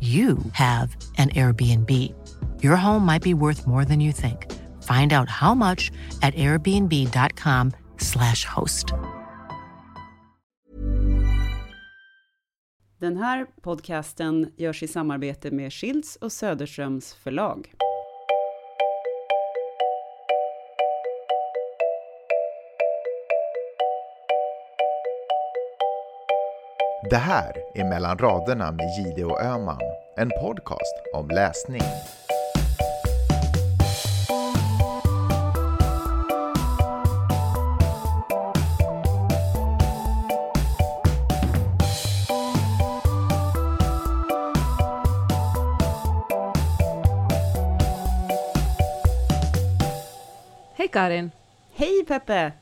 you have an Airbnb. Your home might be worth more than you think. Find out how much at airbnb.com/slash host. Den här podcasten görs i samarbete med Schilds och Söderströms förlag. Det här är Mellan raderna med Gide och Öman, en podcast om läsning. Hej Karin! Hej Peppe!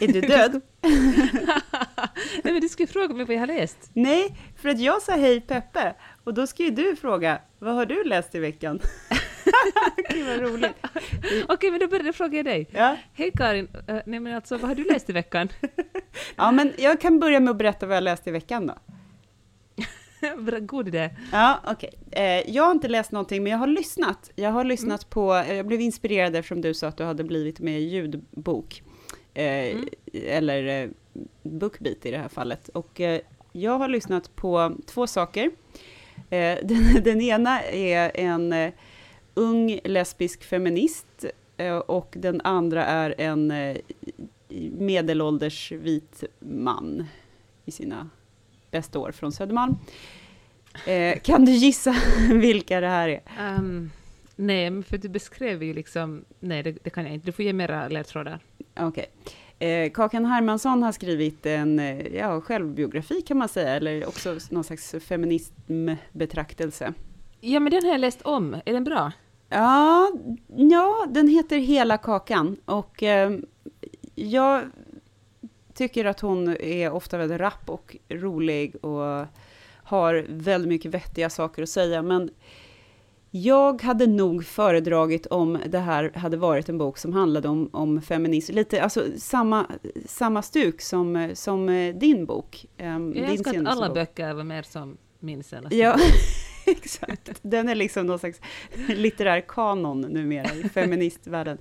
Är du död? Nej, men du skulle fråga mig vad jag har läst. Nej, för att jag sa hej Peppe, och då ska ju du fråga, vad har du läst i veckan? Gud vad roligt. Okej, men då börjar jag fråga dig. Ja. Hej Karin! Uh, nej men alltså, vad har du läst i veckan? ja, men jag kan börja med att berätta vad jag läst i veckan då. God idé. Ja, okej. Eh, jag har inte läst någonting, men jag har lyssnat. Jag har lyssnat på, eh, jag blev inspirerad eftersom du sa att du hade blivit med i ljudbok. Eh, Eller eh, Bookbeat i det här fallet. Och eh, jag har lyssnat på två saker. Eh, den, den ena är en ung lesbisk feminist och den andra är en medelålders vit man i sina bästa år från Södermalm. Eh, kan du gissa vilka det här är? Ehm, nej, för du beskrev ju liksom... Nej, det, det kan jag inte. Du får ge mera ledtrådar. Okej. Eh, Kakan Hermansson har skrivit en eh, ja, självbiografi kan man säga, eller också någon slags feminismbetraktelse. Ja, men den har jag läst om. Är den bra? Ja, ja, den heter Hela kakan och eh, jag tycker att hon är ofta väldigt rapp och rolig och har väldigt mycket vettiga saker att säga, men jag hade nog föredragit om det här hade varit en bok som handlade om, om feminism, lite, alltså samma, samma stuk som, som eh, din bok. eh, Jag din önskar att alla bok. böcker var mer som min senaste. Ja, exakt. Den är liksom någon slags litterär kanon numera i feministvärlden.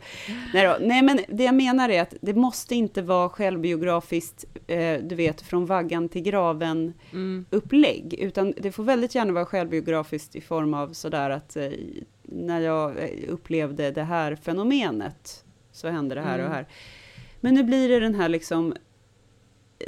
Nej, då. Nej, men det jag menar är att det måste inte vara självbiografiskt, eh, du vet, från vaggan till graven Mm. utan det får väldigt gärna vara självbiografiskt i form av sådär att eh, när jag eh, upplevde det här fenomenet så hände det här och Mm. här. Men nu blir det den här liksom...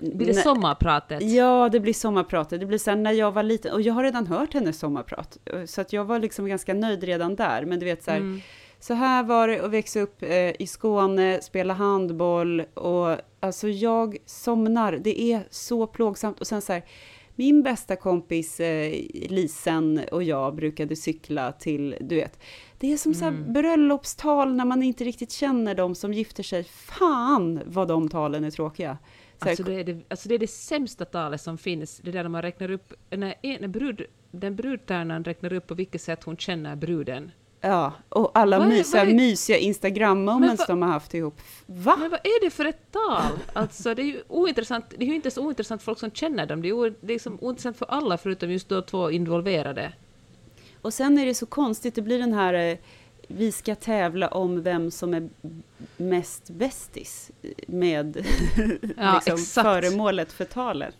Blir det sommarpratet? Ja, det blir sommarpratet. Det blir så här när jag var liten, och jag har redan hört hennes sommarprat, så att jag var liksom ganska nöjd redan där. Men du vet så här, Mm. så här var det att växa upp eh, i Skåne, spela handboll och alltså jag somnar. Det är så plågsamt. Och sen så här, min bästa kompis eh, Lisen och jag brukade cykla till, du vet, det är som så här Mm. bröllopstal när man inte riktigt känner de som gifter sig. Fan vad de talen är tråkiga. Alltså det, är det, alltså det är det sämsta talet som finns, det där när man räknar upp, när, när brud, den brudtärnan räknar upp på vilket sätt hon känner bruden. Ja, och alla Vad mysiga, är- mysiga Instagram-moments de har haft ihop. Va? Men vad är det för ett tal? Alltså det är ju ointressant, det är ju inte så ointressant folk som känner dem, det är, o, det är liksom ointressant för alla förutom just då två involverade. Och sen är det så konstigt, det blir den här eh, vi ska tävla om vem som är mest bästis med Ja, liksom föremålet för talet.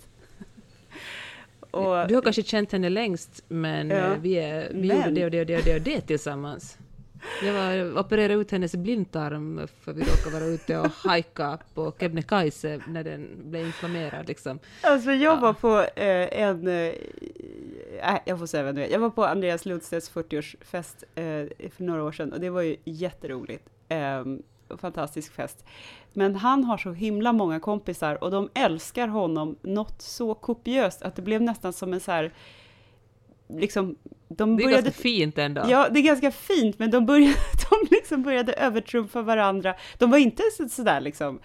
och, Du har kanske känt henne längst, men Ja. eh, vi, är, vi Men- gjorde det och det och det och det och det tillsammans. Jag var, opererade ut hennes blindtarm för vi råkade vara ute och hajka på Kebnekaise när den blev inflammerad. Liksom. Alltså jag Ja. var på eh, en, eh, nej, jag får säga vem det är. Jag var på Andreas Lundstedts 40-årsfest eh, för några år sedan och det var ju jätteroligt. Eh, fantastisk fest. Men han har så himla många kompisar och de älskar honom något så kopiöst att det blev nästan som en så här, liksom, de Det är ganska fint ändå. Ja, det är ganska fint, men de, började, de liksom började övertrumfa varandra. De var inte så, sådär liksom,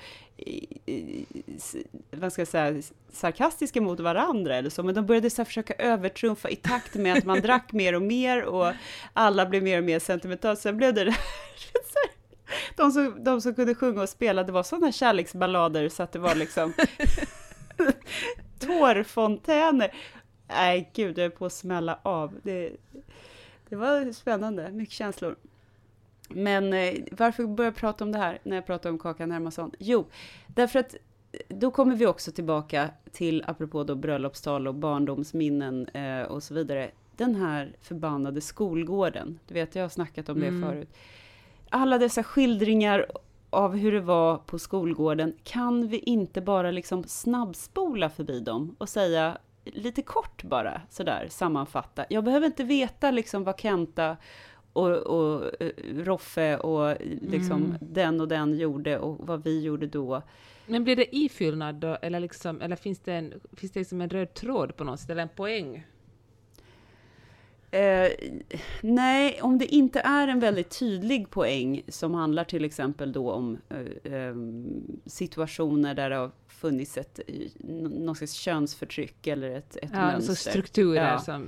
vad ska jag säga, sarkastiska mot varandra eller så, men de började så försöka övertrumfa i takt med att man drack mer och mer och alla blev mer och mer sentimentala. Sen blev det de som, de som kunde sjunga och spela, det var sådana kärleksballader så att det var liksom tårfontäner. Nej, gud, jag är på att smälla av. Det, det var spännande, mycket känslor. Men eh, varför börjar jag prata om det här när jag pratar om Kakan Hermansson? Jo, därför att då kommer vi också tillbaka till, apropå då bröllopstal och barndomsminnen eh, och så vidare, den här förbannade skolgården. Du vet, jag har snackat om det Mm. förut. Alla dessa skildringar av hur det var på skolgården, kan vi inte bara liksom snabbspola förbi dem och säga lite kort bara, sådär, sammanfatta. Jag behöver inte veta liksom vad Kenta och, och eh, Roffe och liksom Mm. den och den gjorde och vad vi gjorde då. Men blir det ifyllnad då, eller, liksom, eller finns det, en, finns det liksom en röd tråd på något sätt, eller en poäng? Eh, nej, om det inte är en väldigt tydlig poäng som handlar till exempel då om eh, eh, situationer där det har funnits ett, någon slags könsförtryck eller ett, ett Ja, så mönster. strukturer Ja. som...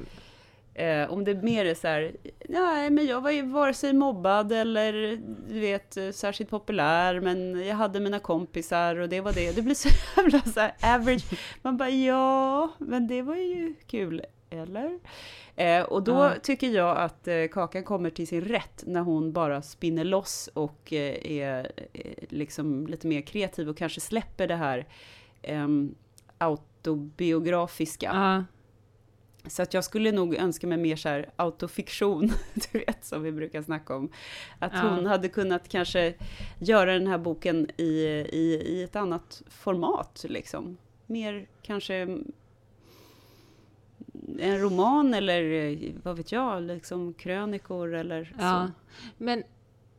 Eh, om det mer är så här, nej men jag var ju vare sig mobbad eller du vet särskilt populär, men jag hade mina kompisar och det var det. Det blir så jävla så här average. Man bara ja, men det var ju kul, eller? Eh, och då Ja. tycker jag att eh, Kakan kommer till sin rätt när hon bara spinner loss och eh, är eh, liksom lite mer kreativ och kanske släpper det här ehm, autobiografiska. Ja. Så att jag skulle nog önska mig mer så här autofiktion, du vet, som vi brukar snacka om. Att Ja. hon hade kunnat kanske göra den här boken i, i, i ett annat format, liksom. Mer kanske en roman eller eh, vad vet jag, liksom krönikor eller Ja. så. Men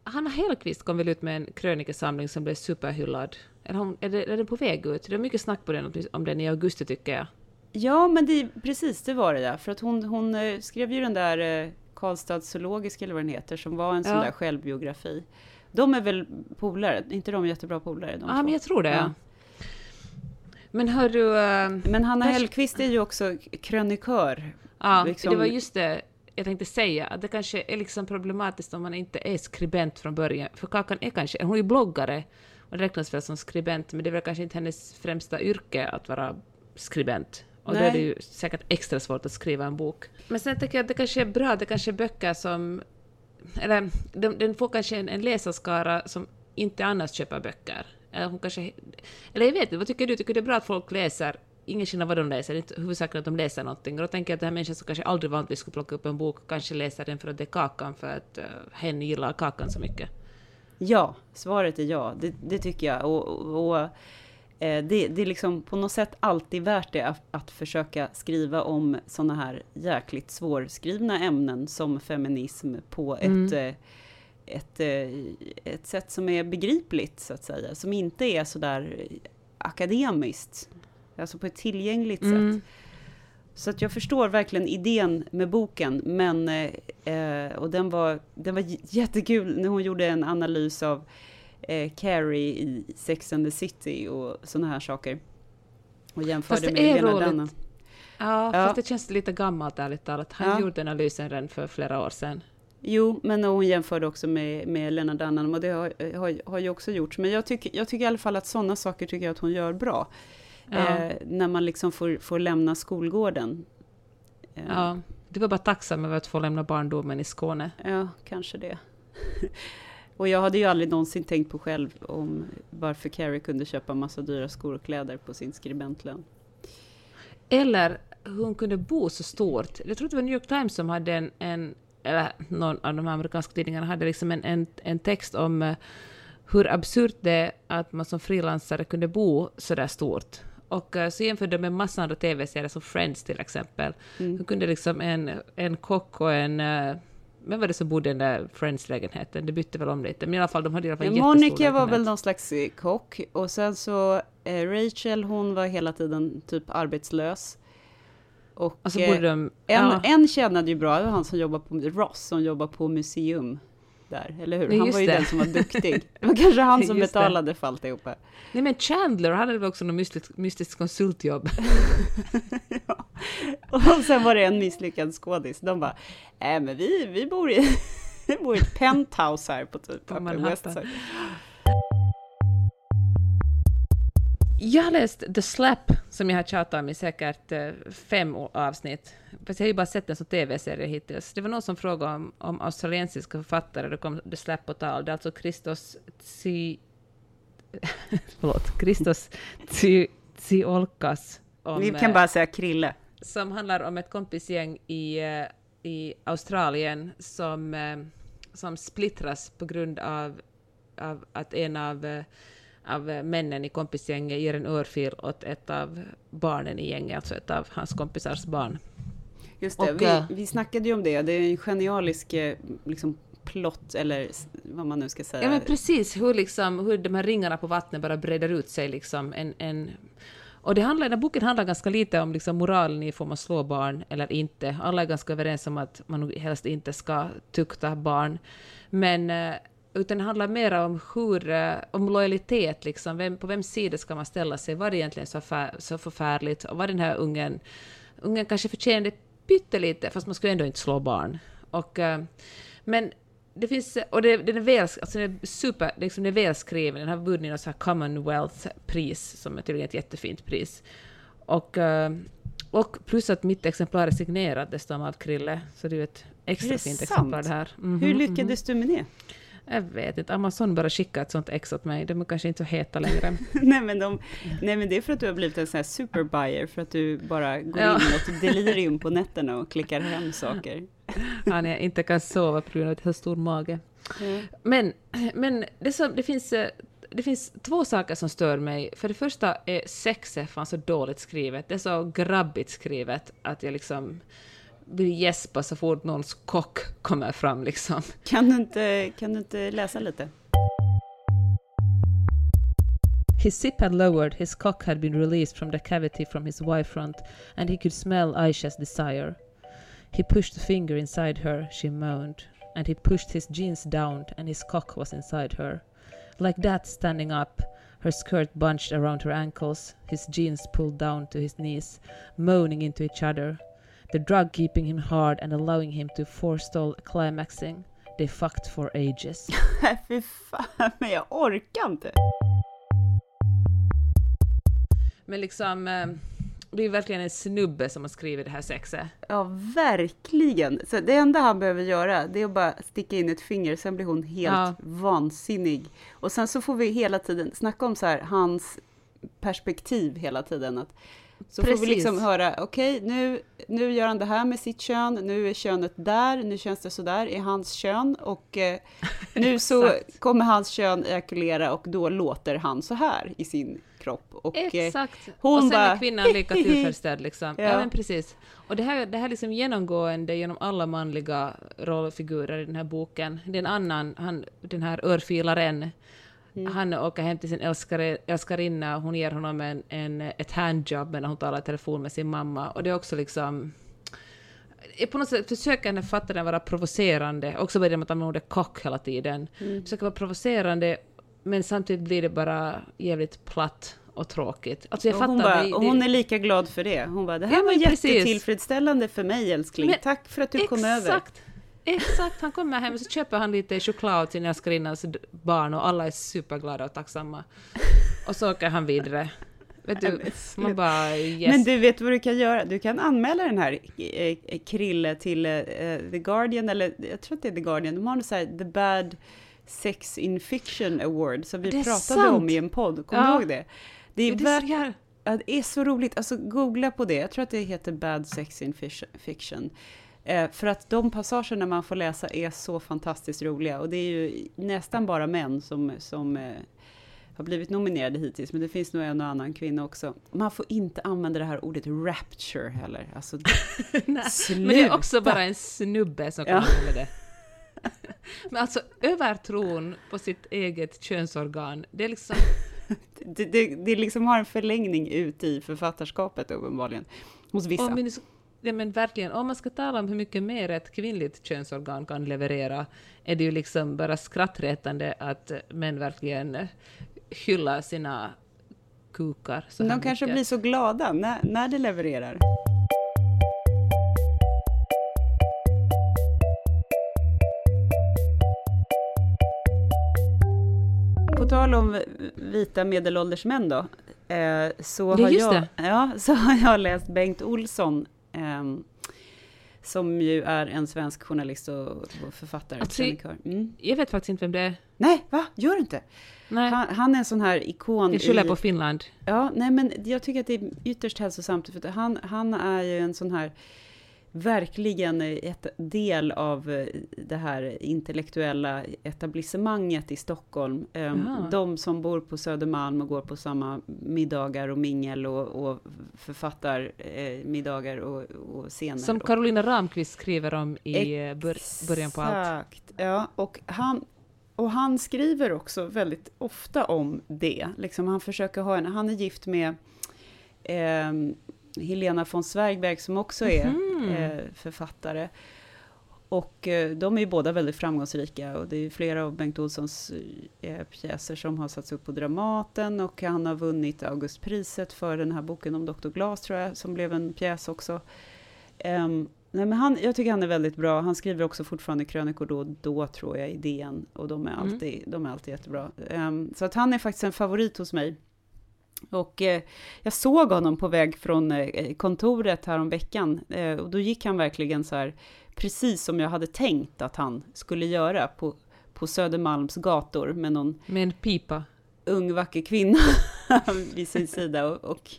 Hanna Hellquist kom väl ut med en krönikesamling som blev superhyllad? Eller hon, är, det, är den på väg ut? Det är mycket snack på den, om den i augusti tycker jag. Ja, men det, precis, det var det ja. För att hon, hon eh, skrev ju den där eh, Karlstad zoologisk eller vad den heter, som var en sån Ja. där självbiografi. De är väl polare? Inte de jättebra polare? De Ja, två? men jag tror det. Ja. Men hör du... äh, Men Hanna Hellquist är ju också krönikör. ja, liksom- det var just det jag tänkte säga, att det kanske är liksom problematiskt om man inte är skribent från början. För Kakan är kanske, hon är ju bloggare och räknas väl som skribent, men det är väl kanske inte hennes främsta yrke att vara skribent. Och då är Nej. det ju säkert extra svårt att skriva en bok. Men sen tänker jag att det kanske är bra, det kanske är böcker som... Eller den, den får kanske en, en läsarskara som inte annars köper böcker. Eller, hon kanske, eller jag vet inte, vad tycker du? Tycker du det är bra att folk läser? Ingen skillnad vad de läser, inte huvudsaken att de läser någonting. Och då tänker jag att den här människan som kanske aldrig vanligtvis skulle plocka upp en bok kanske läser den för att det är Kakan, för att uh, hen gillar Kakan så mycket. Ja, svaret är ja. Det, det tycker jag. Och, och, och eh, det, det är liksom på något sätt alltid värt det att, att försöka skriva om sådana här jäkligt svårskrivna ämnen som feminism på ett, Mm. eh, ett, eh, ett sätt som är begripligt, så att säga. Som inte är sådär akademiskt. Alltså på ett tillgängligt Mm. sätt. Så att jag förstår verkligen idén med boken, men eh, och den var, den var jättekul när hon gjorde en analys av eh, Carrie i Sex and the City och sådana här saker. Och jämförde Fast med Lena. Dunham. Ja, Ja. fast det känns lite gammalt ärligt talat. Han Ja. gjorde analysen redan för flera år sedan. Jo, men hon jämförde också med, med Lena Dunham och det har, har, har ju också gjorts. Men jag tycker, jag tycker i alla fall att sådana saker tycker jag att hon gör bra. Ja. Eh, när man liksom får, får lämna skolgården. Eh, Ja, du var bara tacksam över att få lämna barndomen i Skåne. Ja, kanske det. Och jag hade ju aldrig någonsin tänkt på själv om varför Carrie kunde köpa massa dyra skor och kläder på sin skribentlön. Eller hur hon kunde bo så stort. Jag tror det var New York Times som hade en, en eller någon av de här amerikanska tidningarna hade liksom en, en, en text om uh, hur absurt det är att man som frilansare kunde bo så där stort. Och uh, så jämförde de med massa andra tv-serier som Friends till exempel. Mm. Hur kunde liksom en, en kock och en uh, vem var det som bodde i den där Friends-lägenheten? Det bytte väl om lite, men i alla fall, de hade i alla fall en Monica var väl någon slags kock, och sen så eh, Rachel, hon var hela tiden typ arbetslös. Och, och så bodde de, en, ja. en tjänade ju bra, det var han som jobbar på Ross, som jobbar på museum där, eller hur? Han var ju det. den som var duktig. Det var kanske han som betalade för alltihopa. Nej men Chandler, han hade väl också något mystiskt, mystiskt konsultjobb. ja. Och sen var det en misslyckad skådis. De bara, äh, men vi, vi, bor i, vi bor i ett penthouse här på typ på Westside. Jag har läst The Slap, som jag har tjatat om i säkert eh, fem avsnitt. Fast jag har ju bara sett den som tv-serie hittills. Det var någon som frågade om, om australiensiska författare, det kom The Slap på tal. Det är alltså Christos Tsi... Förlåt, Christos Tsiolkas. Vi kan bara säga Krille. Som handlar om ett kompisgäng i, eh, i Australien som, eh, som splittras på grund av, av att en av av männen i kompisgänget ger en örfil åt ett av barnen i gänget, alltså ett av hans kompisars barn. Just det, och, vi, eh, vi snackade ju om det, det är en genialisk eh, liksom, plott, eller vad man nu ska säga. Ja men precis, hur, liksom, hur de här ringarna på vattnet bara breder ut sig. Liksom, en, en, och det handlar, den här boken handlar ganska lite om liksom, moralen i får man slå barn eller inte. Alla är ganska överens om att man helst inte ska tukta barn. Men eh, utan det handlar mer om, hur, eh, om lojalitet, liksom. Vem, på vems sida ska man ställa sig? Var det egentligen så, för, så förfärligt? Och var den här ungen, ungen kanske förtjänade pyttelite, fast man skulle ändå inte slå barn. Och, uh, men det finns, och det, den är väl, alltså den är super, liksom den är välskriven, den har vunnit något så här Commonwealth-pris, som är tydligen ett jättefint pris. Och, uh, och plus att mitt exemplar är signerat dessutom av Krille, så det är ju ett extra fint sant? exemplar det här. Mm -hmm, Hur lyckades mm -hmm. du med det? Jag vet inte, Amazon bara skickar ett sånt ex åt mig. De är kanske inte så heta längre. nej, men de, nej, men det är för att du har blivit en sån här superbuyer, för att du bara går ja. in i ett delirium på nätterna och klickar hem saker. ja, när jag inte kan sova på grund av att jag har stor mage. Mm. Men, men det, som, det, finns, det finns två saker som stör mig. För det första är sexet fan så dåligt skrivet. Det är så grabbigt skrivet att jag liksom vill gäspa så fort någons kock kommer fram liksom. Kan du inte, kan du inte läsa lite? His sip had lowered, his cock had been released from the cavity from his wife front, and he could smell Aisha's desire. He pushed a finger inside her, she moaned, and he pushed his jeans down, and his cock was inside her. Like that, standing up, her skirt bunched around her ankles, his jeans pulled down to his knees, moaning into each other, The drug keeping him hard and allowing him to forestall climaxing. They fucked for ages. Fy fan, men jag orkar inte. Men liksom, eh, det är verkligen en snubbe som har skrivit det här sexet. Ja, verkligen. Så det enda han behöver göra, det är att bara sticka in ett finger, sen blir hon helt ja. vansinnig. Och sen så får vi hela tiden snacka om så här, hans perspektiv hela tiden. Att så Precis. får vi liksom höra, okej, okay, nu, nu gör han det här med sitt kön, nu är könet där, nu känns det så där i hans kön och eh, nu så kommer hans kön ejakulera och då låter han så här i sin kropp. Och, eh, Exakt. Eh, hon och sen bara, är kvinnan lika tillfredsställd liksom. ja. ja. men precis. Och det här, det här liksom genomgående genom alla manliga rollfigurer i den här boken. Det är en annan, han, den här örfilaren, Mm. Han åker hem till sin älskare, älskarinna, hon ger honom en, en, ett handjob när hon talar i telefon med sin mamma. Och det är också liksom... På något sätt försöker den författaren vara provocerande, också börjar med att använda ordet kock hela tiden. Mm. Försöker vara provocerande, men samtidigt blir det bara jävligt platt och tråkigt. Alltså jag och fattar. Hon, bara, det, och hon är lika glad för det. Hon bara, det här ja, var jättetillfredsställande för mig älskling. Men, Tack för att du kom över. Exakt, han kommer hem och så köper han lite choklad till sin älskarinnas barn och alla är superglada och tacksamma. Och så åker han vidare. Vet du, man bara yes. Men du vet vad du kan göra? Du kan anmäla den här eh, Krille till uh, The Guardian, eller jag tror att det är The Guardian, de har så här, The Bad Sex in Fiction Award, som vi pratade sant. om i en podd, kommer ja. du ihåg det? Det är, det, värt, Ja, det är så roligt. Alltså, googla på det. Jag tror att det heter Bad Sex in Fiction. Eh, för att de passagerna man får läsa är så fantastiskt roliga. Och det är ju nästan bara män som, som eh, har blivit nominerade hittills, men det finns nog en och annan kvinna också. Man får inte använda det här ordet rapture heller. Alltså, men det är också bara en snubbe som kommer ja. med det. men alltså övertron på sitt eget könsorgan, det är liksom... det, det, det liksom har en förlängning ut i författarskapet uppenbarligen, hos vissa. Ja, men verkligen, om man ska tala om hur mycket mer ett kvinnligt könsorgan kan leverera, är det ju liksom bara skrattretande att män verkligen hyllar sina kukar så De kanske mycket. blir så glada när, när det levererar. På tal om vita medelålders män då, eh, så, har jag, ja, så har jag läst Bengt Olsson som ju är en svensk journalist och, författare. Alltså, mm. Jag vet faktiskt inte vem det är. Nej, va? Gör du inte? Nej. Han, han, är en sån här ikon. Jag skyller i, på Finland. Ja, nej men jag tycker att det är ytterst hälsosamt. För han, han är ju en sån här verkligen ett del av eh, det här intellektuella etablissemanget i Stockholm. Aha. De som bor på Södermalm och går på samma middagar och mingel och, och författar eh, middagar och, och scener. Som Carolina Ramqvist skriver om i eh, Exakt. början på allt. Exakt, ja. Och han, och han skriver också väldigt ofta om det. Liksom han försöker ha en, han är gift med eh, Helena von Zweigbergk som också är mm. författare. Och eh, de är ju båda väldigt framgångsrika och det är flera av Bengt Olssons eh, pjäser som har satts upp på Dramaten och han har vunnit Augustpriset för den här boken om Dr. Glas tror jag, som blev en pjäs också. Um, nej men han, jag tycker han är väldigt bra. Han skriver också fortfarande krönikor då och då, tror jag, i DN. Och de är mm. alltid, mm. de är alltid jättebra. Um, så att han är faktiskt en favorit hos mig. Och eh, jag såg honom på väg från eh, kontoret häromveckan eh, och då gick han verkligen så här, precis som jag hade tänkt att han skulle göra på, på Södermalms gator med någon... Med en pipa? Ung vacker kvinna vid sin sida och, och,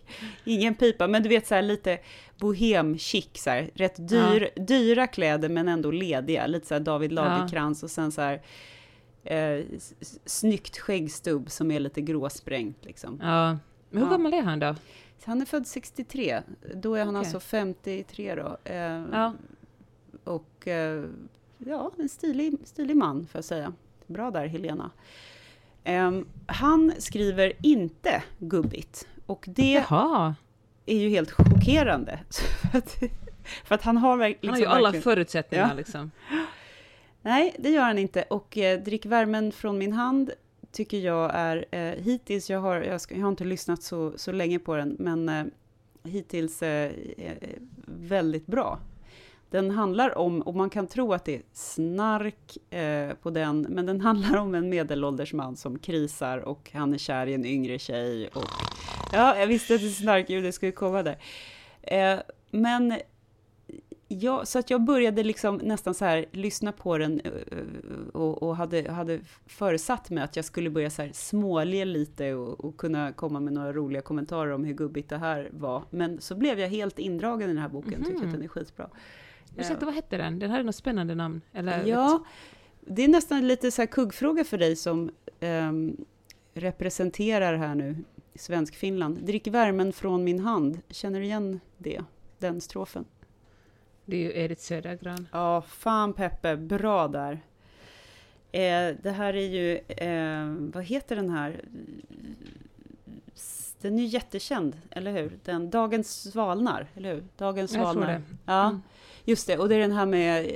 ingen pipa, men du vet så här lite bohem chic, så här, rätt dyr, ja. dyra kläder men ändå lediga, lite så här David Lagerkrans ja. och sen så här eh, snyggt skäggstubb som är lite gråsprängt liksom. Ja. Men hur ja. gammal är han då? Han är född 63. Då är han okay. alltså 53 då. Eh, ja. Och eh, ja, en stilig, stilig man får jag säga. Bra där Helena. Eh, han skriver inte gubbigt. Och det Jaha. är ju helt chockerande. för, att, för att han har liksom Han har ju liksom alla verkligen, förutsättningar ja. liksom. Nej, det gör han inte. Och eh, Drick värmen från min hand tycker jag är, eh, hittills, jag har, jag, ska, jag, har inte lyssnat så, så länge på den, men eh, hittills eh, eh väldigt bra. Den handlar om, och man kan tro att det är snark eh, på den, men den handlar om en medelålders man som krisar och han är kär i en yngre tjej. Och, ja, jag visste att det snarkljudet skulle komma där. Eh, men Ja, så att jag började liksom nästan så här lyssna på den eh, och, och hade, hade föresatt mig att jag skulle börja så här småle lite och, och, kunna komma med några roliga kommentarer om hur gubbigt det här var. Men så blev jag helt indragen i den här boken, mm -hmm. tyckte att den är skitbra. Ursäkta, vad hette den? Den hade något spännande namn? Eller ja, det är nästan lite så här kuggfråga för dig som um, representerar här nu Svensk Finland. Drick värmen från min hand. Känner du igen det? Den strofen? Det är ju Edith Södergran. Ja, fan Peppe, bra där. Eh, det här är ju, eh, vad heter den här? Den är ju jättekänd, eller hur? Den, Dagens svalnar, eller hur? Dagens Jag svalnar. Tror det. Ja, mm. just det. Och det är den här med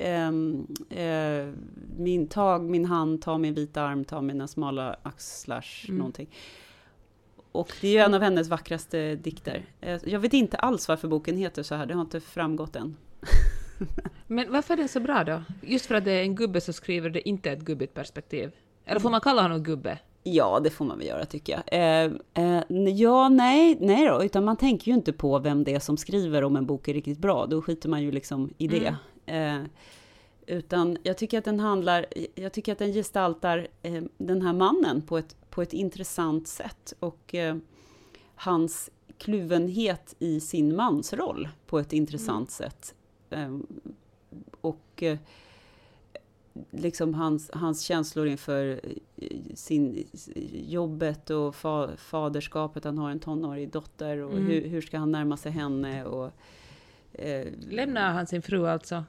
eh, eh, min tag, min hand, ta min vita arm, ta mina smala axlar, mm. någonting. Och det är ju en av hennes vackraste dikter. Eh, jag vet inte alls varför boken heter så här, det har inte framgått än. Men varför är den så bra då? Just för att det är en gubbe som skriver det inte ett gubbigt perspektiv? Eller får man kalla honom gubbe? Ja, det får man väl göra tycker jag. Eh, eh, ja, nej, nej då, utan man tänker ju inte på vem det är som skriver om en bok är riktigt bra. Då skiter man ju liksom i det. Mm. Eh, utan jag tycker att den handlar, jag tycker att den gestaltar eh, den här mannen på ett, på ett intressant sätt. Och eh, hans kluvenhet i sin mansroll på ett intressant sätt. Um, och uh, liksom hans, hans känslor inför sin, jobbet och fa, faderskapet. Han har en tonårig dotter och mm. hur, hur, ska han närma sig henne? Och, uh, Lämnar han sin fru alltså?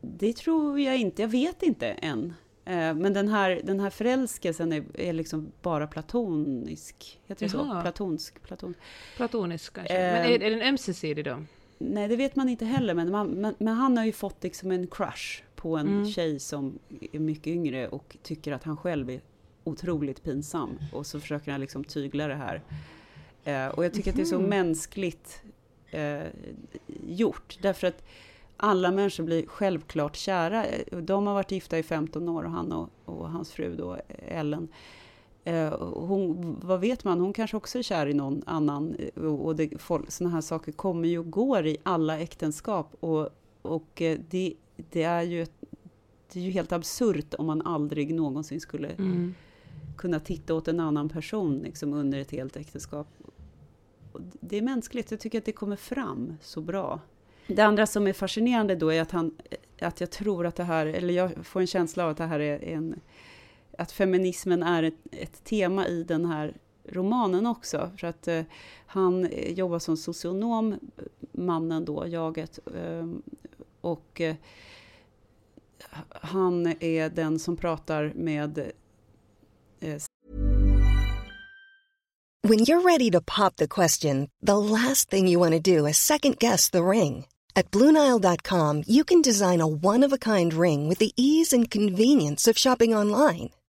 Det tror jag inte, jag vet inte än. Eh, men den här, den här förälskelsen är, är liksom bara platonisk. Heter det så? Platonsk? Platon. Platonisk kanske. Eh, men är, är den ömsesidig då? Nej, det vet man inte heller. Men, man, men, men, han har ju fått liksom en crush på en mm. tjej som är mycket yngre och tycker att han själv är otroligt pinsam. Och så försöker han liksom tygla det här. Eh, och jag tycker mm. att det är så mhm. mänskligt eh, gjort. Därför att alla människor blir självklart kära. De har varit gifta i 15 år, och han och, och hans fru då, Ellen. Eh, hon, vad vet man, hon kanske också är kär i någon annan. Och det, folk, såna här saker kommer ju och går i alla äktenskap. Och, och eh, det, det, är ju, det är ju helt absurt om man aldrig någonsin skulle mm. kunna titta åt en annan person liksom, under ett helt äktenskap. Det är mänskligt, jag tycker att det kommer fram så bra. Det andra som är fascinerande då är att, han, att jag tror att det här, eller jag får en känsla av att det här är en, att feminismen är ett, ett tema i den här romanen också. För att eh, han eh, jobbar som socionom, mannen då, jaget. Eh, och eh, han är den som pratar med eh, When you're ready to pop the question, the last thing you want to do is second guess the ring. At Bluenile.com, you can design a one of a kind ring with the ease and convenience of shopping online.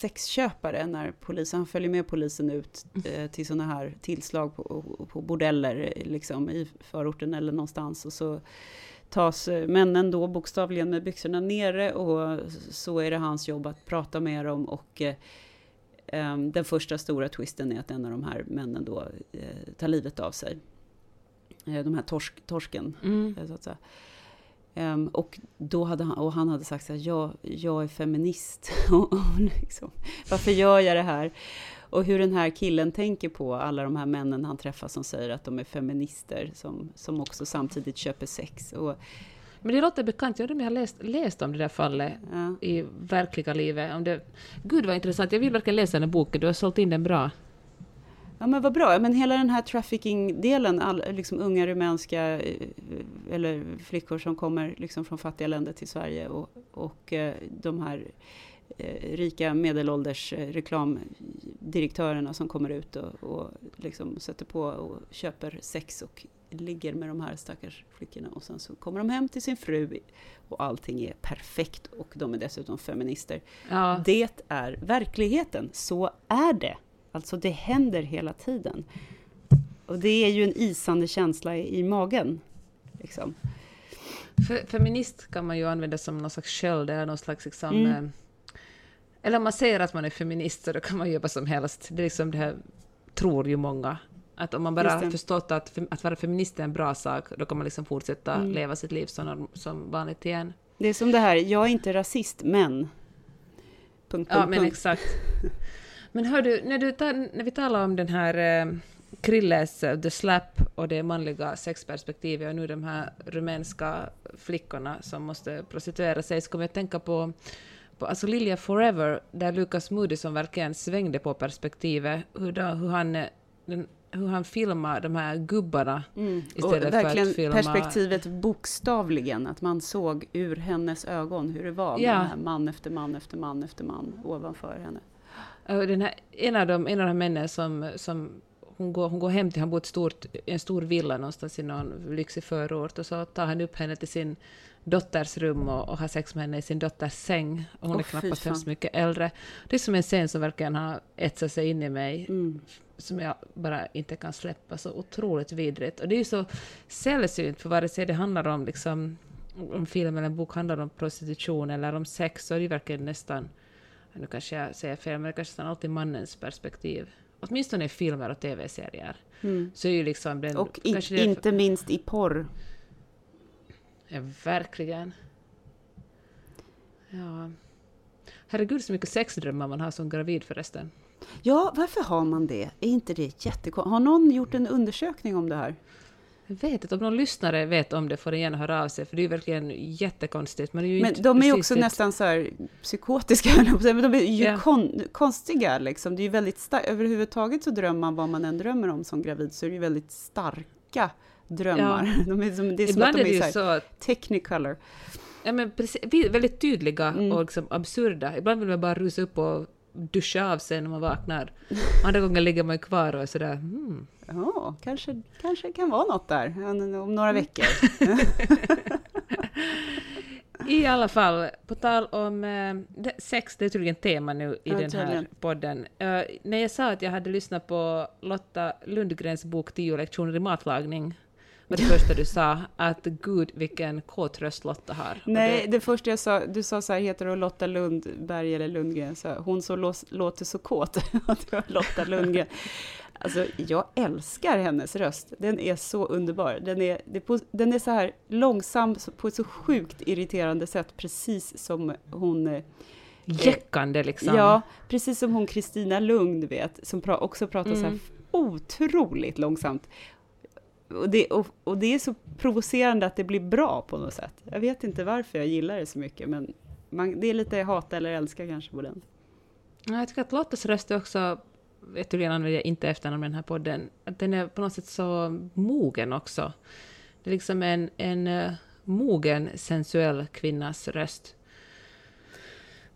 Sexköpare när polisen, han följer med polisen ut eh, till sådana här tillslag på, på bordeller liksom i förorten eller någonstans och så tas eh, männen då bokstavligen med byxorna nere och så är det hans jobb att prata med dem och eh, Um, den första stora twisten är att en av de här männen då eh, tar livet av sig. Eh, de här torsk, torsken, mm. Eh, så att säga. Um, och, då hade han, och han hade sagt så här, jag, jag är feminist. och, och liksom, varför gör jag det här? Och hur den här killen tänker på alla de här männen han träffar som säger att de är feminister, som, som också samtidigt köper sex. Och men det låter bekant. Jag har läst, läst om det där fallet ja. i verkliga livet. Om det, Gud vad intressant. Jag vill verkligen läsa den här boken. Du har sålt in den bra. Ja men vad bra. Men hela den här trafficking-delen, liksom unga rumänska eh, eller flickor som kommer liksom från fattiga länder till Sverige och, och eh, de här eh, rika medelålders reklamdirektörerna som kommer ut och, och liksom sätter på och köper sex och ligger med de här stackars flickorna och sen så kommer de hem till sin fru och allting är perfekt och de är dessutom feminister. Ja. Det är verkligheten, så är det. Alltså det händer hela tiden. Och det är ju en isande känsla i, i magen. Liksom. För, feminist kan man ju använda som någon slags sköld eller någon slags liksom, mm. eh, eller om man säger att man är feminist så då kan man vad som helst. Det är liksom det här, tror ju många, att om man bara har förstått att, att vara feminist är en bra sak, då kan man liksom fortsätta mm. leva sitt liv som, som vanligt igen. Det är som det här, jag är inte rasist, men... punkt, Ja, punkt, men punkt. exakt. Men hör du, när, du tar, när vi talar om den här eh, Krilles eh, The Slap och det manliga sexperspektivet och nu de här rumänska flickorna som måste prostituera sig så kommer jag att tänka på, på alltså Lilja Forever där Lucas Moody som verkligen svängde på perspektivet hur, då, hur han eh, den, hur han filmar de här gubbarna Mm. Och istället för verkligen att filma... perspektivet bokstavligen, att man såg ur hennes ögon hur det var med Ja. man efter man efter man efter man ovanför henne. Och Den här, en, av de, en av de här männen som, som hon, går, hon går hem till, han bor i stort, en stor villa någonstans i någon lyxig förort och så tar han upp henne till sin dotters rum och, och har sex med henne i sin dotters säng. Och hon Åh, är knappast hemskt mycket äldre. Det är som en scen som verkligen har etsat sig in i mig Mm. som jag bara inte kan släppa. Så otroligt vidrigt. Och det är ju så sällsynt, för vare sig det handlar om liksom om film eller en bok handlar om prostitution eller om sex, så är det verkligen nästan, nu kanske jag säger fel, men det är kanske nästan alltid mannens perspektiv. Åtminstone i filmer och tv-serier. Mm. Så är ju liksom den... Och i, det- inte minst i porr. Ja, verkligen. Ja. Herregud så mycket sexdrömmar man har som gravid förresten. Ja, varför har man det? Är inte det jättekonstigt? Har någon gjort en undersökning om det här? Jag vet inte, om någon lyssnare vet om det får den gärna höra av sig, för det är ju verkligen jättekonstigt. Men, är ju Men de är ju också nästan så här psykotiska, men de är ju Ja. kon, konstiga liksom. Det är ju väldigt starkt, överhuvudtaget så drömmer man vad man än drömmer om som gravid, så är det ju väldigt starka drömmar. De är som, det är som Ibland att är de är ju så här, så att technicolor. Ja, men precis, väldigt tydliga Mm. och liksom absurda. Ibland vill man bara rusa upp och duscha av sig när man vaknar. Andra gånger ligger man ju kvar och är sådär hmm. Ja, kanske, kanske kan vara något där om några Mm. veckor. I alla fall, på tal om eh, sex, det är tydligen tema nu i Ja, den här tydligen. podden. Eh, när jag sa att jag hade lyssnat på Lotta Lundgrens bok 10 lektioner i matlagning, var det första du sa att gud vilken kåt röst Lotta har. Nej, det, det första jag sa, du sa så här, heter hon Lotta Lundberg eller Lundgren? Så hon som lås, låter så kåt, Lotta Lundgren. Alltså, jag älskar hennes röst. Den är så underbar. Den är, den är så här långsam så- på ett så sjukt irriterande sätt, precis som hon... eh, jäckande liksom. Ja, precis som hon Kristina Lund vet, som också pratar så här Mm. otroligt långsamt. Och det, och, och det är så provocerande att det blir bra på något sätt. Jag vet inte varför jag gillar det så mycket, men man, det är lite hata eller älska kanske på den. Ja, Jag tycker att Lottas röst är också, jag tydligen använder jag inte efternamn i den här podden, att den är på något sätt så mogen också. Det är liksom en, en eh, mogen, sensuell kvinnas röst.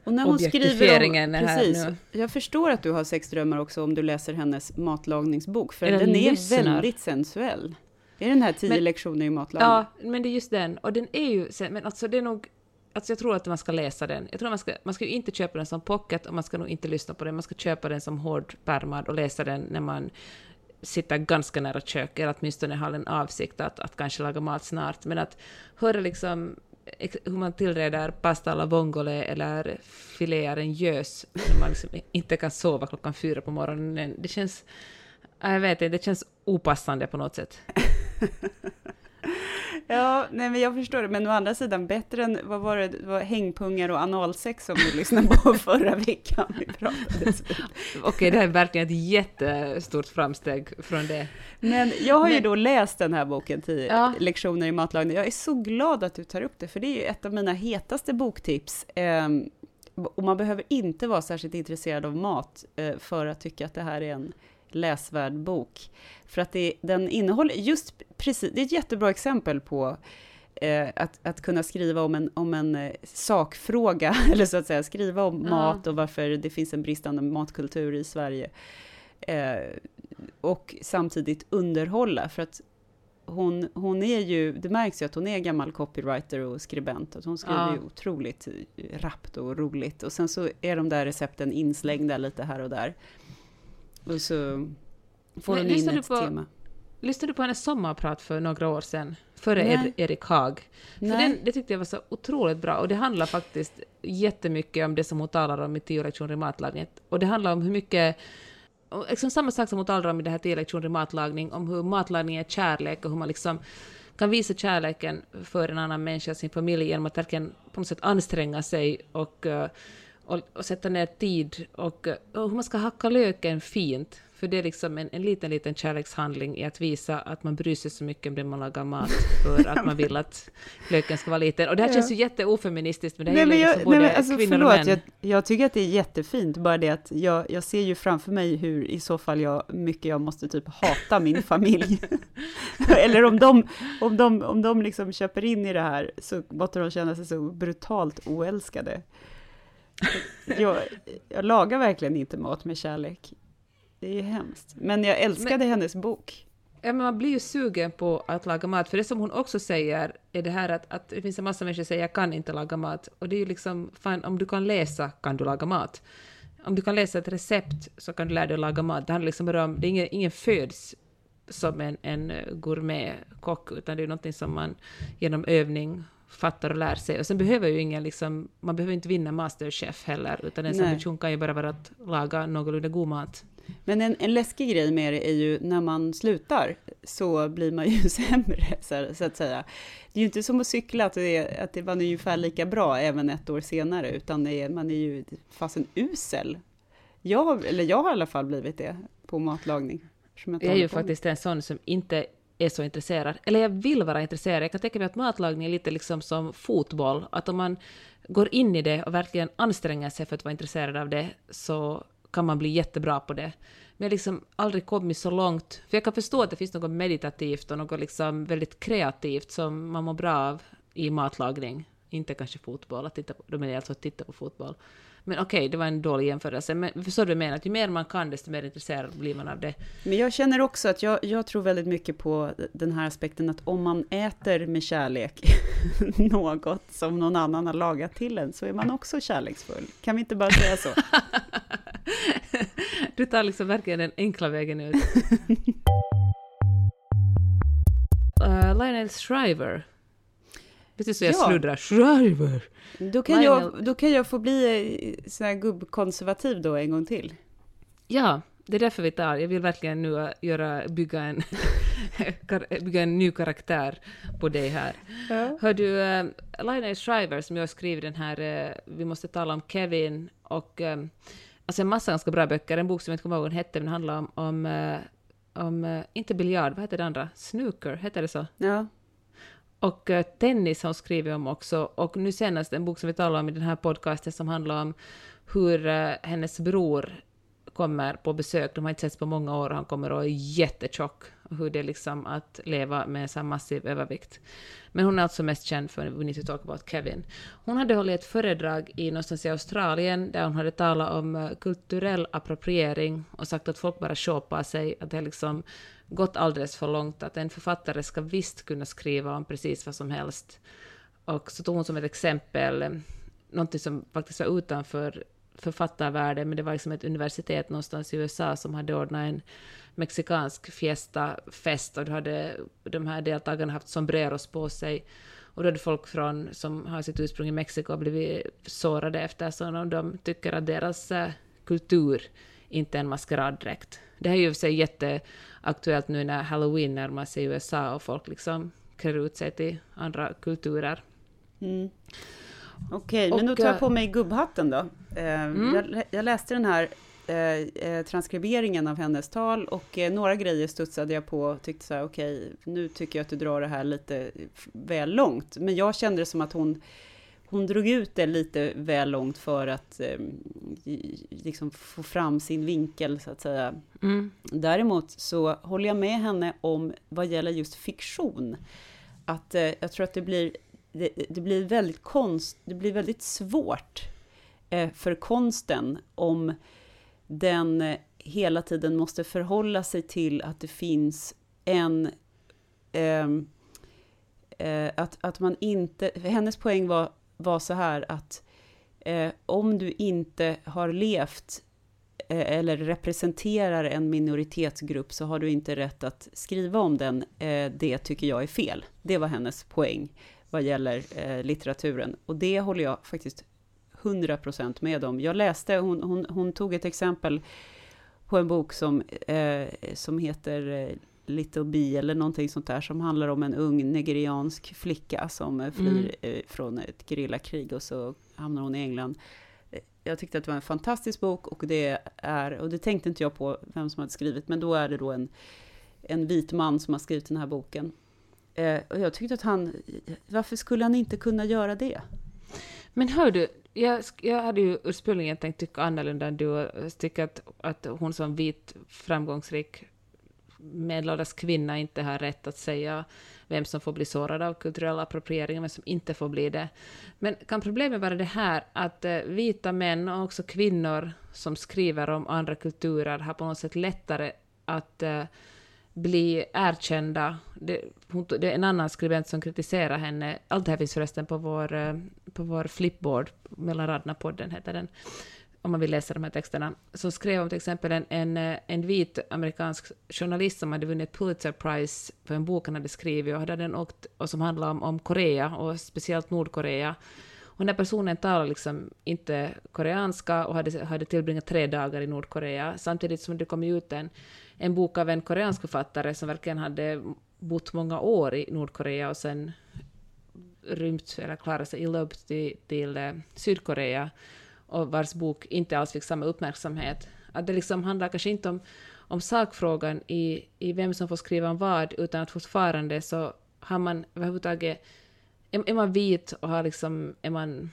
Och när hon skriver om, precis, jag förstår att du har sexdrömmar också om du läser hennes matlagningsbok, för Eller den är lyssnar. väldigt sensuell. Är den här tio Men- lektioner i matlagning? Ja, men det är just den. Och den är ju, men alltså det är nog, alltså jag tror att man ska läsa den. Jag tror man ska, man ska ju inte köpa den som pocket och man ska nog inte lyssna på den. Man ska köpa den som hårdpärmad och läsa den när man sitter ganska nära köket, eller åtminstone har en avsikt att, att kanske laga mat snart. Men att höra liksom hur man tillreder pasta alla vongole eller filear en gös när man liksom inte kan sova klockan fyra på morgonen. Det känns, jag vet inte, det känns opassande på något sätt. Ja, nej men jag förstår det, men å andra sidan bättre än, vad var det, det var hängpungar och analsex som vi lyssnade på förra veckan. Vi pratade. Okej, det här är verkligen ett jättestort framsteg från det. Men jag har ju Men- då läst den här boken, 10 Ja. lektioner i matlagning. Jag är så glad att du tar upp det, för det är ju ett av mina hetaste boktips. Ehm, och man behöver inte vara särskilt intresserad av mat eh, för att tycka att det här är en läsvärd bok. För att det, den innehåller just precis, det är ett jättebra exempel på eh, att, att kunna skriva om en, om en eh, sakfråga, eller så att säga skriva om Ja. mat och varför det finns en bristande matkultur i Sverige. Eh, och samtidigt underhålla, för att hon, hon är ju, det märks ju att hon är gammal copywriter och skribent, att hon skriver Ja. ju otroligt rappt och roligt. Och sen så är de där recepten inslängda lite här och där. Och så får hon in ett på- tema. Lyssnade du på hennes sommarprat för några år sedan? Före Nej. Erik Haag. För den, det tyckte jag var så otroligt bra. Och det handlar faktiskt jättemycket om det som hon talar om i tio lektioner i matlagning. Och det handlar om hur mycket... Liksom samma sak som hon talar om i det här tio lektioner i matlagning, om hur matlagning är kärlek och hur man liksom kan visa kärleken för en annan människa, sin familj, genom att verkligen på något sätt anstränga sig och, eh, och, och sätta ner tid och, och hur man ska hacka löken fint. För det är liksom en, en liten, liten kärlekshandling i att visa att man bryr sig så mycket om det man lagar mat för att man vill att löken ska vara liten. Och det här Ja. känns ju jätteofeministiskt, men det här Nej, men jag, liksom både nej, men alltså, kvinnor förlåt, och män. jag, jag tycker att det är jättefint, bara det att jag, jag ser ju framför mig hur i så fall jag, mycket jag måste typ hata min familj. Eller om de, om de, om de liksom köper in i det här så måste de känna sig så brutalt oälskade. Jag, jag lagar verkligen inte mat med kärlek. Det är ju hemskt. Men jag älskade hennes bok. Ja, men man blir ju sugen på att laga mat, för det som hon också säger är det här att, att det finns en massa människor som säger jag kan inte laga mat, och det är ju liksom, fan, om du kan läsa kan du laga mat. Om du kan läsa ett recept så kan du lära dig att laga mat. Det handlar liksom bara om, det är ingen, ingen föds som en, en gourmetkock, utan det är någonting som man genom övning fattar och lär sig. Och sen behöver ju ingen liksom, man behöver inte vinna Masterchef heller, utan ens ambition kan ju bara vara att laga någorlunda god mat. Men en, en läskig grej med det är ju när man slutar så blir man ju sämre, så, så att säga. Det är ju inte som att cykla, att det, är, att det var ungefär lika bra även ett år senare, utan det är, man är ju fasen usel. Jag, eller jag har i alla fall blivit det på matlagning. inte Jag är ju faktiskt en sån som inte är så intresserad. Eller jag vill vara intresserad. Jag kan tänka mig att matlagning är lite liksom som fotboll. Att om man går in i det och verkligen anstränger sig för att vara intresserad av det så kan man bli jättebra på det. Men jag har liksom aldrig kommit så långt. För jag kan förstå att det finns något meditativt och något liksom väldigt kreativt som man mår bra av i matlagning. Inte kanske fotboll, att titta på, då menar jag alltså att titta på fotboll. Men okej, det var en dålig jämförelse. Men förstår du vad jag menar? Att ju mer man kan, desto mer intresserad blir man av det. Men jag känner också att jag, jag tror väldigt mycket på den här aspekten att om man äter med kärlek något som någon annan har lagat till en så är man också kärleksfull. Kan vi inte bara säga så? Du tar liksom verkligen den enkla vägen ut. uh, Lionel Shriver. Precis så jag Ja. sluddrar. Shriver! Då kan, jag, då kan jag få bli eh, sån här gubbkonservativ då en gång till. Ja, det är därför vi tar. Jag vill verkligen nu uh, göra, bygga, en, bygga en ny karaktär på dig här. Hör du, uh, Lionel Shriver som jag har skrivit den här uh, Vi måste tala om Kevin och um, alltså en massa ganska bra böcker. En bok som jag inte kommer ihåg vad den hette, men den handlar om, om, uh, om uh, inte biljard, vad heter det andra? Snooker, heter det så? Ja, och eh, tennis har hon skrivit om också. Och nu senast en bok som vi talar om i den här podcasten som handlar om hur eh, hennes bror kommer på besök. De har inte setts på många år och han kommer och är jättetjock. Och hur det är liksom att leva med så här massiv övervikt. Men hon är alltså mest känd för We Need to Talk About Kevin. Hon hade hållit ett föredrag i någonstans i Australien där hon hade talat om eh, kulturell appropriering och sagt att folk bara shoppar sig, att det är liksom gått alldeles för långt, att en författare ska visst kunna skriva om precis vad som helst. Och så tog hon som ett exempel eh, någonting som faktiskt var utanför författarvärlden, men det var liksom ett universitet någonstans i USA som hade ordnat en mexikansk fiesta-fest och då hade de här deltagarna haft sombreros på sig. Och då hade folk från, som har sitt ursprung i Mexiko blivit sårade eftersom de tycker att deras eh, kultur inte en maskeraddräkt. Det här är ju för sig jätteaktuellt nu när halloween närmar sig USA och folk liksom klär ut sig till andra kulturer. mm. okej, men då tar jag eh, på mig gubbhatten då. Eh, Mm. jag, jag läste den här eh, eh, transkriberingen av hennes tal och eh, några grejer studsade jag på och tyckte så här, okej, nu tycker jag att du drar det här lite väl långt. Men jag kände det som att hon hon drog ut det lite väl långt för att eh, liksom få fram sin vinkel, så att säga. Mm. Däremot så håller jag med henne om vad gäller just fiktion. Att eh, jag tror att det blir, det, det blir väldigt konst, det blir väldigt svårt eh, för konsten om den eh, hela tiden måste förhålla sig till att det finns en ehm, eh, att, att man inte, hennes poäng var, var så här att eh, om du inte har levt eh, eller representerar en minoritetsgrupp så har du inte rätt att skriva om den. Eh, det tycker jag är fel. Det var hennes poäng vad gäller eh, litteraturen. Och det håller jag faktiskt 100% med om. Jag läste, hon, hon, hon tog ett exempel på en bok som, eh, som heter eh, Little Bee eller någonting sånt där som handlar om en ung nigeriansk flicka som eh, flyr Mm. eh, från ett gerillakrig och så hamnar hon i England. jag tyckte att det var en fantastisk bok och det är, och det tänkte inte jag på vem som hade skrivit, men då är det då en, en vit man som har skrivit den här boken. Eh, och jag tyckte att han, varför skulle han inte kunna göra det? Men hör du, jag, jag hade ju ursprungligen tänkt tycka annorlunda än du och tycka att, att hon som vit framgångsrik medelålders kvinna inte har rätt att säga vem som får bli sårad av kulturell appropriering och vem som inte får bli det. Men kan problemet vara det här att eh, vita män och också kvinnor som skriver om andra kulturer har på något sätt lättare att eh, bli erkända. Det, det, är en annan skribent som kritiserar henne. Allt det här finns förresten på vår, eh, på vår flipboard, mellan raderna-podden heter den, om man vill läsa de här texterna, som skrev om till exempel en, en, eh, en vit amerikansk journalist som hade vunnit Pulitzer Prize för en bok han hade skrivit och, hade den åkt, och som handlade om, om Korea och speciellt Nordkorea. Och den här personen talade liksom inte koreanska och hade, hade tillbringat tre dagar i Nordkorea, samtidigt som det kom ut en en bok av en koreansk författare som verkligen hade bott många år i Nordkorea och sen rymt, eller klarat sig illa upp till, till eh, Sydkorea och vars bok inte alls fick samma uppmärksamhet. Att det liksom handlar kanske inte om, om sakfrågan i, i vem som får skriva om vad, utan att fortfarande så har man överhuvudtaget... Är, är man vit och har liksom, är man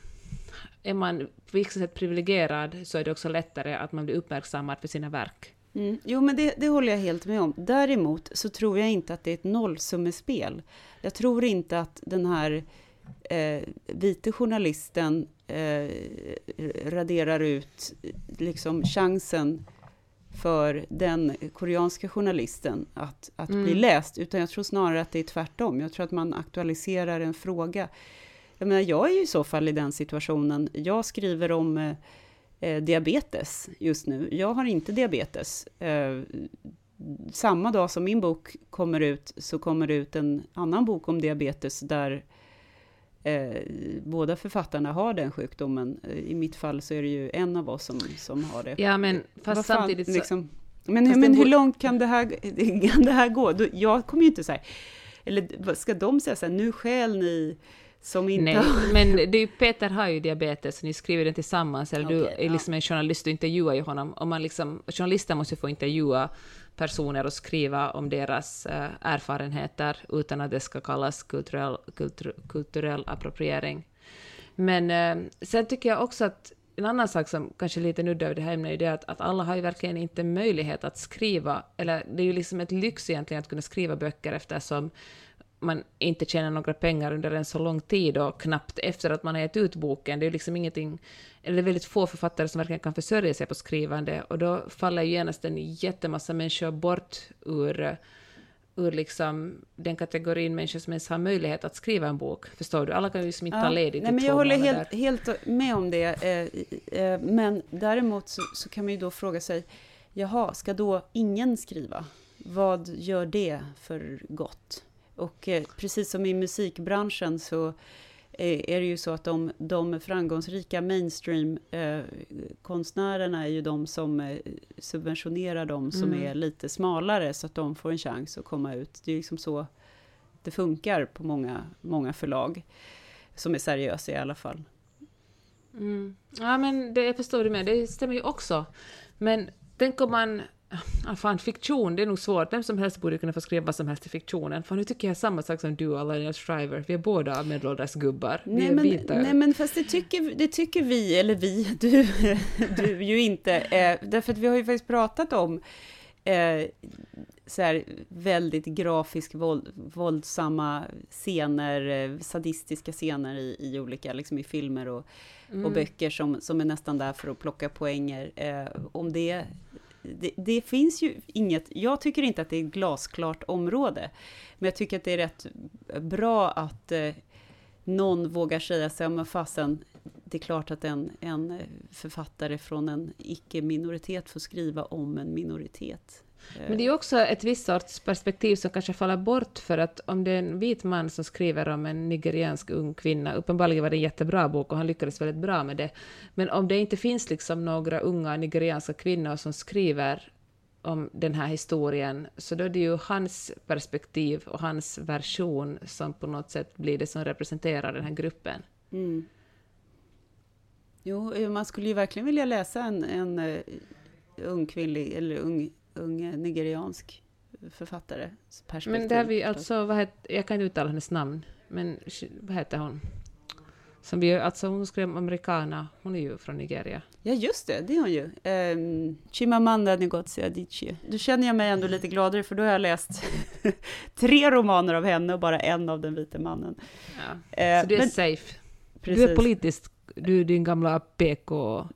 är man på vissa sätt privilegierad så är det också lättare att man blir uppmärksammad för sina verk. Mm. Jo, men det, det, håller jag helt med om. Däremot så tror jag inte att det är ett nollsummespel. Jag tror inte att den här eh, vite journalisten eh, raderar ut liksom chansen för den koreanska journalisten att, att mm. bli läst, utan jag tror snarare att det är tvärtom. Jag tror att man aktualiserar en fråga. Jag menar, jag är ju i så fall i den situationen. Jag skriver om eh, eh, diabetes just nu. Jag har inte diabetes. Eh, samma dag som min bok kommer ut så kommer det ut en annan bok om diabetes där eh, båda författarna har den sjukdomen. Eh, I mitt fall så är det ju en av oss som, som har det. Ja, men fast fan, samtidigt så... Liksom, men, hur, men hur långt kan det här, kan det här gå? Jag kommer ju inte säga, eller ska de säga så här, nu skäl ni som inte Nej, men det Peter har ju diabetes, ni skriver den tillsammans, eller okay, du är liksom ja. en journalist, du intervjuar ju honom. Och man liksom, journalister måste få intervjua personer och skriva om deras eh, erfarenheter utan att det ska kallas kulturell, kultur, kulturell appropriering. Men eh, sen tycker jag också att en annan sak som kanske lite nuddar över det här ämnet är det att, att alla har ju verkligen inte möjlighet att skriva, eller det är ju liksom ett lyx egentligen att kunna skriva böcker eftersom man inte tjänar några pengar under en så lång tid och knappt efter att man har gett ut boken. Det är liksom ingenting, eller väldigt få författare som verkligen kan försörja sig på skrivande och då faller ju genast en jättemassa människor bort ur, ur liksom den kategorin människor som ens har möjlighet att skriva en bok. Förstår du? Alla kan ju liksom inte ja, ta ledigt nej, men Jag håller helt, helt, med om det, eh, eh, men däremot så, så kan man ju då fråga sig, jaha, ska då ingen skriva? Vad gör det för gott? Och eh, precis som i musikbranschen så eh, är det ju så att de, de framgångsrika mainstream-konstnärerna eh, är ju de som subventionerar de som mm. är lite smalare, så att de får en chans att komma ut. Det är liksom så det funkar på många, många förlag, som är seriösa i alla fall. Mm. Ja, men det, jag förstår du med, det stämmer ju också. Men tänk om man Ah, fan, fiktion, det är nog svårt. Vem som helst borde kunna få skriva vad som helst i fiktionen. Fan, nu tycker jag samma sak som du Lena Shriver. Vi är båda medelålders gubbar. Nej, men, nej, men fast det tycker, det tycker vi, eller vi, du, du ju inte. Eh, därför att vi har ju faktiskt pratat om eh, så här, väldigt grafisk, våld, våldsamma scener, eh, sadistiska scener i, i olika, liksom i filmer och, mm. och böcker som, som är nästan där för att plocka poänger. Eh, om det det, det, finns ju inget, jag tycker inte att det är ett glasklart område, men jag tycker att det är rätt bra att eh, någon vågar säga sig, men fasen, det är klart att en, en författare från en icke-minoritet får skriva om en minoritet. Men det är också ett visst sorts perspektiv som kanske faller bort, för att om det är en vit man som skriver om en nigeriansk ung kvinna, uppenbarligen var det en jättebra bok och han lyckades väldigt bra med det, men om det inte finns liksom några unga nigerianska kvinnor som skriver om den här historien, så då är det ju hans perspektiv och hans version som på något sätt blir det som representerar den här gruppen. Mm. Jo, eh, man skulle ju verkligen vilja läsa en, en uh, ung kvinnlig, eller ung, ung nigeriansk författare. Men det har vi alltså, vad heter, jag kan inte uttala hennes namn, men vad heter hon? Som vi, alltså hon skrev Americana, hon är ju från Nigeria. Ja, just det, det är hon ju. Um, Chimamanda Ngozi Adichie. Då känner jag mig ändå lite gladare, för då har jag läst tre romaner av henne och bara en av den vite mannen. Ja, uh, så du är men, safe. Precis. Du är politiskt, du är din gamla PK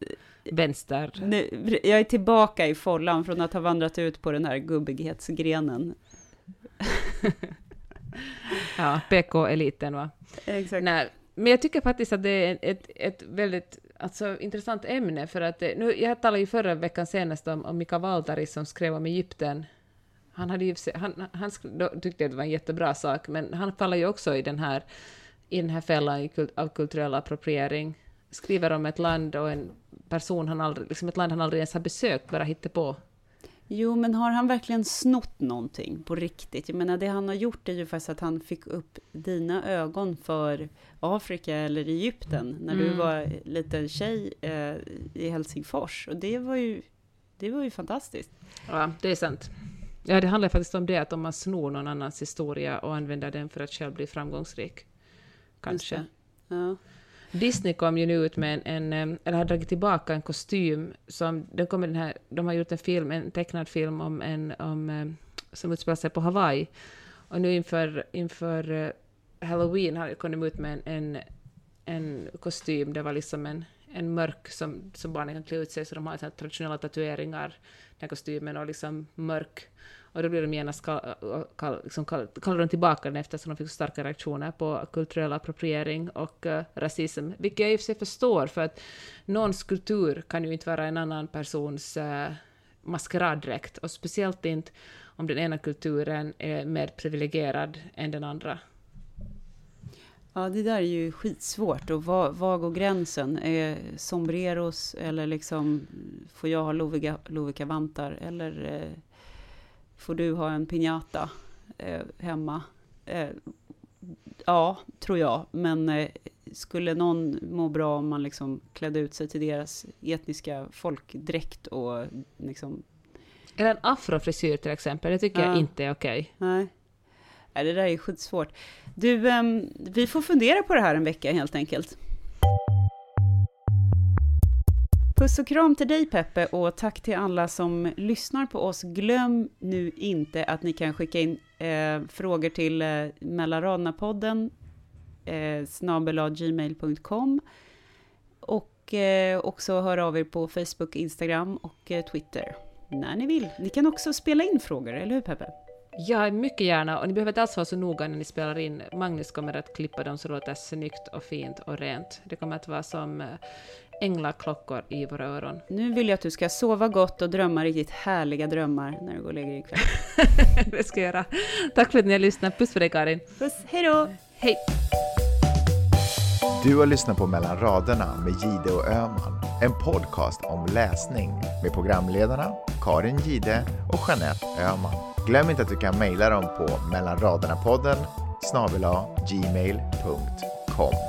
vänster. Nu, jag är tillbaka i follan från att ha vandrat ut på den här gubbighetsgrenen. ja, PK-eliten va? Exakt. Nej, men jag tycker faktiskt att det är ett, ett väldigt alltså, intressant ämne, för att eh, nu, jag talade ju förra veckan senast om, om Mika Valtari som skrev om Egypten. Han, hade ju, han, han tyckte att det var en jättebra sak, men han faller ju också i den här, i den här fällan av kulturell appropriering. Skriver om ett land och en person han aldrig, liksom ett land han aldrig ens har besökt, bara hittar på. Jo, men har han verkligen snott någonting på riktigt? Jag menar, det han har gjort är ju faktiskt att han fick upp dina ögon för Afrika eller Egypten när mm. du var liten tjej eh, i Helsingfors. Och det var ju, det var ju fantastiskt. Ja, det är sant. Ja, det handlar faktiskt om det, att om man snor någon annans historia och använder den för att själv bli framgångsrik. Kanske. Ja. Disney kom ju nu ut med en, en eller har dragit tillbaka en kostym som, den kommer den här, de har gjort en film, en tecknad film om en, om, som utspelar sig på Hawaii. Och nu inför, inför eh, Halloween har kom de ut med en, en, en kostym, det var liksom en, en mörk som, som barnen kan klä ut sig, så de har så traditionella tatueringar, den här kostymen, och liksom mörk och då blev de genast kall, äh, kall, liksom kall, kallade de tillbaka den eftersom de fick så starka reaktioner på kulturell appropriering och uh, rasism, vilket jag i och för sig förstår, för att någons kultur kan ju inte vara en annan persons äh, uh, maskeraddräkt, och speciellt inte om den ena kulturen är mer privilegierad än den andra. Ja, det där är ju skitsvårt. Och var, var går gränsen? Är sombreros eller liksom, får jag ha loviga, loviga vantar? Eller eh, får du ha en piñata eh, hemma? Eh, ja, tror jag. Men eh, skulle någon må bra om man liksom klädde ut sig till deras etniska folkdräkt och liksom... Eller en afrofrisyr till exempel, det tycker ja. jag inte är okej. Okay. Nej. Nej, det där är skitsvårt. Du, um, vi får fundera på det här en vecka helt enkelt. Puss och kram till dig Peppe och tack till alla som lyssnar på oss. Glöm nu inte att ni kan skicka in eh, frågor till eh, mellanraderna-podden eh, snabelagmail.com och eh, också höra av er på Facebook, Instagram och eh, Twitter när ni vill. Ni kan också spela in frågor, eller hur Peppe? Ja, mycket gärna. Och ni behöver inte alls vara så noga när ni spelar in. Magnus kommer att klippa dem så det låter snyggt och fint och rent. Det kommer att vara som eh, änglaklockor i våra öron. Nu vill jag att du ska sova gott och drömma riktigt härliga drömmar när du går och lägger dig ikväll. det ska jag göra. Tack för att ni har lyssnat. Puss på dig Karin. Puss, hej då! Hej! Du har lyssnat på Mellan raderna med Gide och Öman. En podcast om läsning med programledarna Karin Gide och Jeanette Öman. Glöm inte att du kan mejla dem på mellanraderna-podden gmail.com.